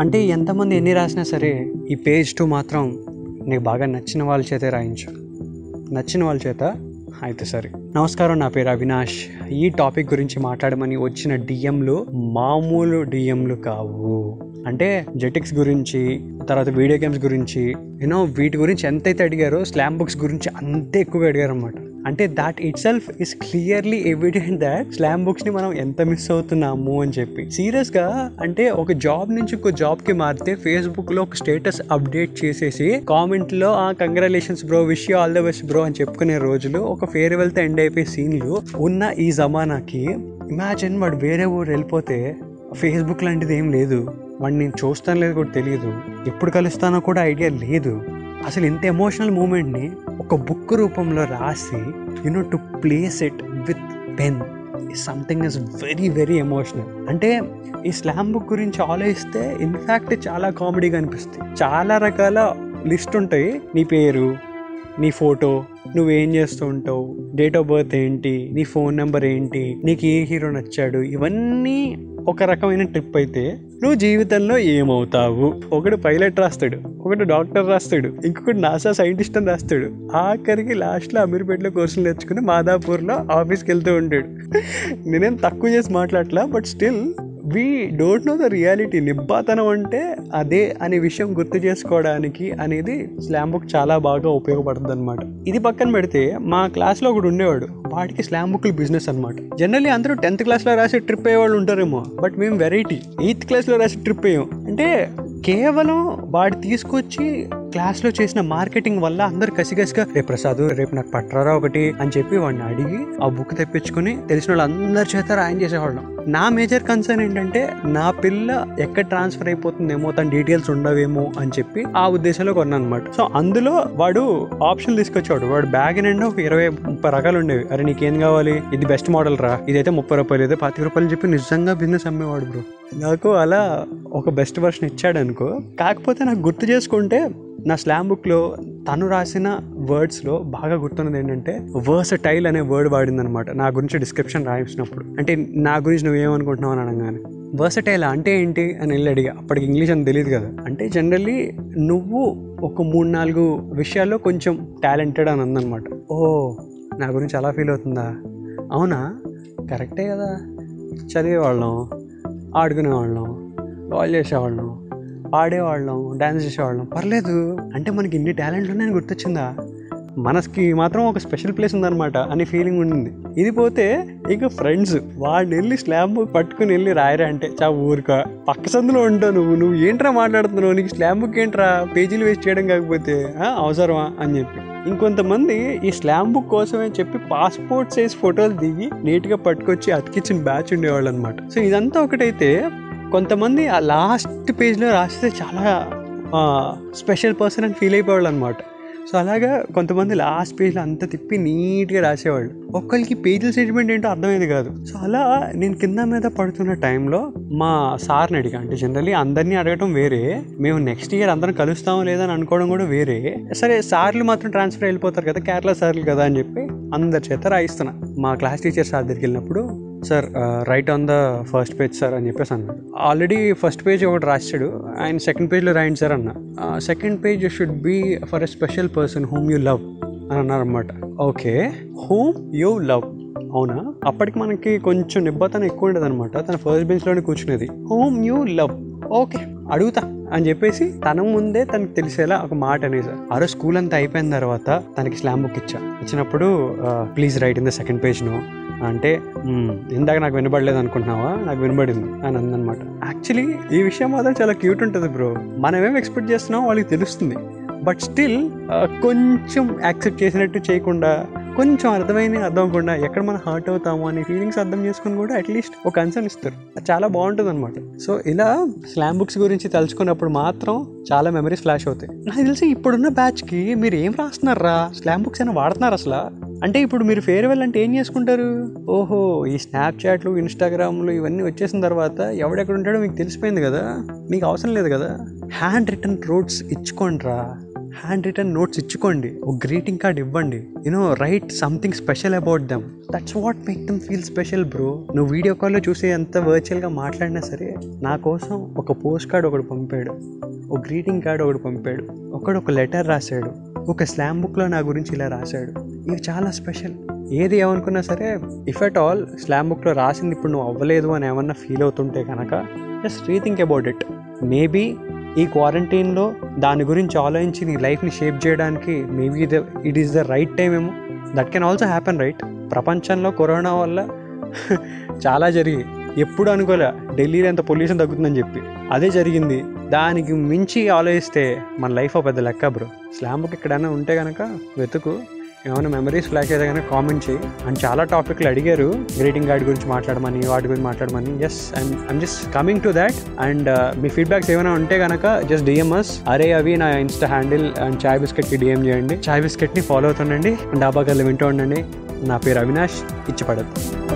అంటే ఎంతమంది ఎన్ని రాసినా సరే ఈ పేజ్ టూ మాత్రం నీకు బాగా నచ్చిన వాళ్ళ చేతే రాయించు. నచ్చిన వాళ్ళ చేత అయితే సరే. నమస్కారం నా పేరు అవినాష్. ఈ టాపిక్ గురించి మాట్లాడమని వచ్చిన డిఎంలు మామూలు డిఎంలు కావు. అంటే జెటిక్స్ గురించి తర్వాత వీడియో గేమ్స్ గురించి యూనో వీటి గురించి ఎంతైతే అడిగారో స్లామ్ బుక్స్ గురించి అంతే ఎక్కువగా అడిగారు అనమాట అంటే that itself is clearly evident that slam బుక్స్ని మనం ఎంత మిస్ అవుతున్నాము అని చెప్పి. సీరియస్గా అంటే ఒక జాబ్ నుంచి ఇంకో జాబ్కి మారితే ఫేస్బుక్లో ఒక స్టేటస్ అప్డేట్ చేసేసి కామెంట్లో ఆ congratulations bro wish you all the best bro అని చెప్పుకునే రోజులు ఒక ఫేర్వెల్తో ఎండ్ అయిపోయే సీన్లు ఉన్న ఈ జమానాకి ఇమాజిన్ వాడు వేరే ఊరు వెళ్ళిపోతే ఫేస్బుక్ లాంటిది ఏం లేదు. వాడిని నేను చూస్తాను లేదు కూడా తెలియదు. ఎప్పుడు కలుస్తానో కూడా ఐడియా లేదు. అసలు ఇంత ఎమోషనల్ మూమెంట్ని ఒక బుక్ రూపంలో రాసి you know to place it with pen something is very very emotional అంటే ఈ స్లామ్ బుక్ గురించి ఆలోచిస్తే ఇన్ఫ్యాక్ట్ చాలా కామెడీగా అనిపిస్తుంది. చాలా రకాల లిస్ట్ ఉంటాయి. నీ పేరు నీ ఫోటో నువ్వేం చేస్తూ ఉంటావు? డేట్ ఆఫ్ బర్త్ ఏంటి? నీ ఫోన్ నెంబర్ ఏంటి? నీకు ఏ హీరో నచ్చాడు? ఇవన్నీ ఒక రకమైన ట్రిప్ అయితే నువ్వు జీవితంలో ఏమవుతావు? ఒకడు పైలట్ రాస్తాడు ఒకటి డాక్టర్ రాస్తాడు ఇంకొకటి నాసా సైంటిస్ట్ అని రాస్తాడు. ఆఖరికి లాస్ట్లో అమీర్పేటలో కోర్సులు నేర్చుకుని మాదాపూర్లో ఆఫీస్కి వెళ్తూ ఉంటాడు. నేనేం తక్కువ చేసి మాట్లాడలా but still we don't know the reality నిబ్బాతనం అంటే అదే అనే విషయం గుర్తు చేసుకోవడానికి అనేది స్లామ్ బుక్ చాలా బాగా ఉపయోగపడుతుంది అనమాట ఇది పక్కన పెడితే మా క్లాస్లో ఒకడు ఉండేవాడు. వాడికి స్లామ్ బుక్లు బిజినెస్ అనమాట జనరల్లీ అందరూ టెన్త్ క్లాస్లో రాసే ట్రిప్ అయ్యే వాళ్ళు ఉంటారేమో బట్ మేము వెరైటీ ఎయిత్ క్లాస్లో రాసే ట్రిప్ అయ్యాం. అంటే కేవలం వాడు తీసుకొచ్చి క్లాస్లో చేసిన మార్కెటింగ్ వల్ల అందరు కసిగసిగా రేపు ప్రసాద్ రేపు నాకు పట్టరా ఒకటి అని చెప్పి వాడిని అడిగి ఆ బుక్ తెప్పించుకొని తెలిసిన వాళ్ళు అందరి చేత రాయన్ చేసేవాళ్ళం. నా మేజర్ కన్సర్న్ ఏంటంటే నా పిల్ల ఎక్కడ ట్రాన్స్ఫర్ అయిపోతుందేమో తన డీటెయిల్స్ ఉండవేమో అని చెప్పి ఆ ఉద్దేశంలో కొన్నాను అనమాట సో అందులో వాడు ఆప్షన్ తీసుకొచ్చాడు వాడు బ్యాగ్ నిండా ఒక ఇరవై ముప్పై రకాలు ఉండేవి. అరే నీకేం కావాలి? ఇది బెస్ట్ మోడల్ రా. ఇదైతే ముప్పై రూపాయలు ఇదే పాతిక రూపాయలు చెప్పి నిజంగా బిజినెస్ అమ్మేవాడు బ్రో. నాకు అలా ఒక బెస్ట్ వర్షన్ ఇచ్చాడు అనుకో కాకపోతే నాకు గుర్తు చేసుకుంటే నా స్లామ్ బుక్లో తను రాసిన వర్డ్స్లో బాగా గుర్తున్నది ఏంటంటే వర్సటైల్ అనే వర్డ్ వాడిందనమాట నా గురించి డిస్క్రిప్షన్ రాయించినప్పుడు. అంటే నా గురించి నువ్వేమనుకుంటున్నావు అని అనగానే వర్సటైల్ అంటే ఏంటి అని వెళ్ళి అడిగా. అప్పటికి ఇంగ్లీష్ అని తెలియదు కదా. అంటే జనరల్లీ నువ్వు ఒక మూడు నాలుగు విషయాల్లో కొంచెం టాలెంటెడ్ అని అందనమాట ఓ నా గురించి అలా ఫీల్ అవుతుందా? అవునా? కరెక్టే కదా. చదివేవాళ్ళం ఆడుకునేవాళ్ళం కాల్ చేసేవాళ్ళం పాడేవాళ్ళం డ్యాన్స్ చేసేవాళ్ళం. పర్లేదు అంటే మనకి ఇన్ని టాలెంట్లు ఉన్నాయని గుర్తొచ్చిందా? మనకి మాత్రం ఒక స్పెషల్ ప్లేస్ ఉందన్నమాట అనే ఫీలింగ్ ఉండింది. ఇది పోతే ఇక ఫ్రెండ్స్ వాడిని వెళ్ళి స్లాంబ్ పట్టుకుని వెళ్ళి రాయరా అంటే చా ఊరిక పక్క సందులో ఉంటావు నువ్వు నువ్వు ఏంట్రా మాట్లాడుతున్నావు? నీకు స్లాంబుక్ ఏంట్రా? పేజీలు వేస్ట్ చేయడం కాకపోతే అవసరమా? అని చెప్పి. ఇంకొంతమంది ఈ స్లామ్ బుక్ కోసమే చెప్పి పాస్పోర్ట్ సైజ్ ఫోటోలు దిగి నీట్గా పట్టుకొచ్చి అతికిచ్చిన బ్యాచ్ ఉండేవాళ్ళు అనమాట సో ఇదంతా ఒకటైతే కొంతమంది ఆ లాస్ట్ పేజ్లో రాస్తే చాలా స్పెషల్ పర్సన్ అని ఫీల్ అయిపోవాళ్ళు అనమాట సో అలాగా కొంతమంది లాస్ట్ పేజ్లో అంతా తిప్పి నీట్గా రాసేవాళ్ళు. ఒక్కరికి పేజీల సెటిల్మెంట్ ఏంటో అర్థమయ్యేది కాదు. సో అలా నేను కింద మీద పడుతున్న టైంలో మా సార్ని అడిగా అంటే జనరల్లీ అందరినీ అడగటం వేరే. మేము నెక్స్ట్ ఇయర్ అందరం కలుస్తామో లేదని అనుకోవడం కూడా వేరే. సరే సార్లు మాత్రం ట్రాన్స్ఫర్ వెళ్ళిపోతారు కదా కేరళ సార్లు కదా అని చెప్పి అందరి చేత రాయిస్తున్నా. మా క్లాస్ టీచర్ సార్ దగ్గరికి వెళ్ళినప్పుడు sir write on the first page sir అని చెప్పేసి అన్నాడు ఆల్రెడీ ఫస్ట్ పేజ్ ఒకటి రాశాడు. ఆయన సెకండ్ పేజ్లో రాయండి సార్ అన్న. Second page should be for a special person whom you love అని అన్నారన్నమాట. ఓకే. హూమ్ యూ లవ్ అవునా? అప్పటికి మనకి కొంచెం నిబ్బతనం ఎక్కువ ఉండదు అనమాట తన ఫస్ట్ బెంచ్లోనే కూర్చునేది. Whom you love okay. అడుగుతా అని చెప్పేసి తన ముందే తనకు తెలిసేలా ఒక మాట అనేది ఆ రోజు స్కూల్ అంతా అయిపోయిన తర్వాత తనకి స్లామ్ బుక్ ఇచ్చా. ఇచ్చినప్పుడు please write in the second page no అంటే ఇందాక నాకు వినబడలేదు అనుకుంటున్నావా? నాకు వినబడింది. అని అందనమాట యాక్చువల్లీ ఈ విషయం మాత్రం చాలా క్యూట్ ఉంటుంది బ్రో. మనం ఏం ఎక్స్పెక్ట్ చేస్తున్నామో వాళ్ళకి తెలుస్తుంది. బట్ స్టిల్ కొంచెం యాక్సెప్ట్ చేసినట్టు చేయకుండా కొంచెం అర్థమైన అర్థం అవ్వకుండా ఎక్కడ మనం హర్ట్ అవుతాము అనే ఫీలింగ్స్ అర్థం చేసుకుని కూడా అట్లీస్ట్ ఒక కన్సర్న్ ఇస్తారు. అది చాలా బాగుంటుంది అనమాట సో ఇలా స్లామ్ బుక్స్ గురించి తలుచుకున్నప్పుడు మాత్రం చాలా మెమరీస్ ఫ్లాష్ అవుతాయి. నాకు తెలిసి ఇప్పుడున్న బ్యాచ్కి మీరు ఏం రాస్తున్నారా? స్లామ్ బుక్స్ అయినా వాడుతున్నారు అసలు? అంటే ఇప్పుడు మీరు ఫేర్వెల్ అంటే ఏం చేసుకుంటారు? ఓహో ఈ స్నాప్చాట్లు ఇన్స్టాగ్రామ్లు ఇవన్నీ వచ్చేసిన తర్వాత ఎవడెక్కడ ఉంటాడో మీకు తెలిసిపోయింది కదా? మీకు అవసరం లేదు కదా? హ్యాండ్ రిటర్న్ రోడ్స్ ఇచ్చుకోండిరా. హ్యాండ్ రిటర్న్ నోట్స్ ఇచ్చుకోండి. ఒక గ్రీటింగ్ కార్డ్ ఇవ్వండి. You know write something special about them that's what make them feel special bro నువ్వు వీడియో కాల్లో చూసి ఎంత వర్చువల్గా మాట్లాడినా సరే నా కోసం ఒక పోస్ట్ కార్డ్ ఒకడు పంపాడు. ఒక గ్రీటింగ్ కార్డ్ ఒకడు పంపాడు. ఒకడు ఒక లెటర్ రాశాడు. ఒక స్లామ్ బుక్లో నా గురించి ఇలా రాశాడు. ఇవి చాలా స్పెషల్ ఏది ఏమనుకున్నా సరే ఇఫ్ అట్ ఆల్ స్లామ్ బుక్లో రాసింది ఇప్పుడు నువ్వు అవ్వలేదు అని ఏమన్నా ఫీల్ అవుతుంటే కనుక just rethink about it maybe ఈ క్వారంటైన్లో దాని గురించి ఆలోచించి నీ లైఫ్ని షేప్ చేయడానికి maybe the it is the right time ఏమో. That can also happen right ప్రపంచంలో కరోనా వల్ల చాలా జరిగాయి ఎప్పుడు అనుకోలే ఢిల్లీలో ఎంత పొల్యూషన్ తగ్గుతుందని చెప్పి. అదే జరిగింది. దానికి మించి ఆలోచిస్తే మన లైఫ్ పెద్ద లెక్క బ్రో స్లాంబుకి ఎక్కడైనా ఉంటే కనుక వెతుకు. ఏమైనా మెమరీస్ ఫ్లాష్ అయితే కనుక కామెంట్ చేయి. అండ్ చాలా టాపిక్లు అడిగారు. గ్రీటింగ్ కార్డ్ గురించి మాట్లాడమని వాటి గురించి మాట్లాడమని. Yes I'm I'm just coming to that and me feedbacks ఏమైనా ఉంటే కనుక జస్ట్ డిఎంఎస్ అరే అవి నా ఇన్స్టా హ్యాండిల్ అండ్ చాయ్ బిస్కెట్కి డిఎం చేయండి. చాయ్ బిస్కెట్ని ఫాలో అవుతుండండి. డాబా గల్లి వింటూ ఉండండి. నా పేరు అవినాష్. ఇచ్చిపడద్దు.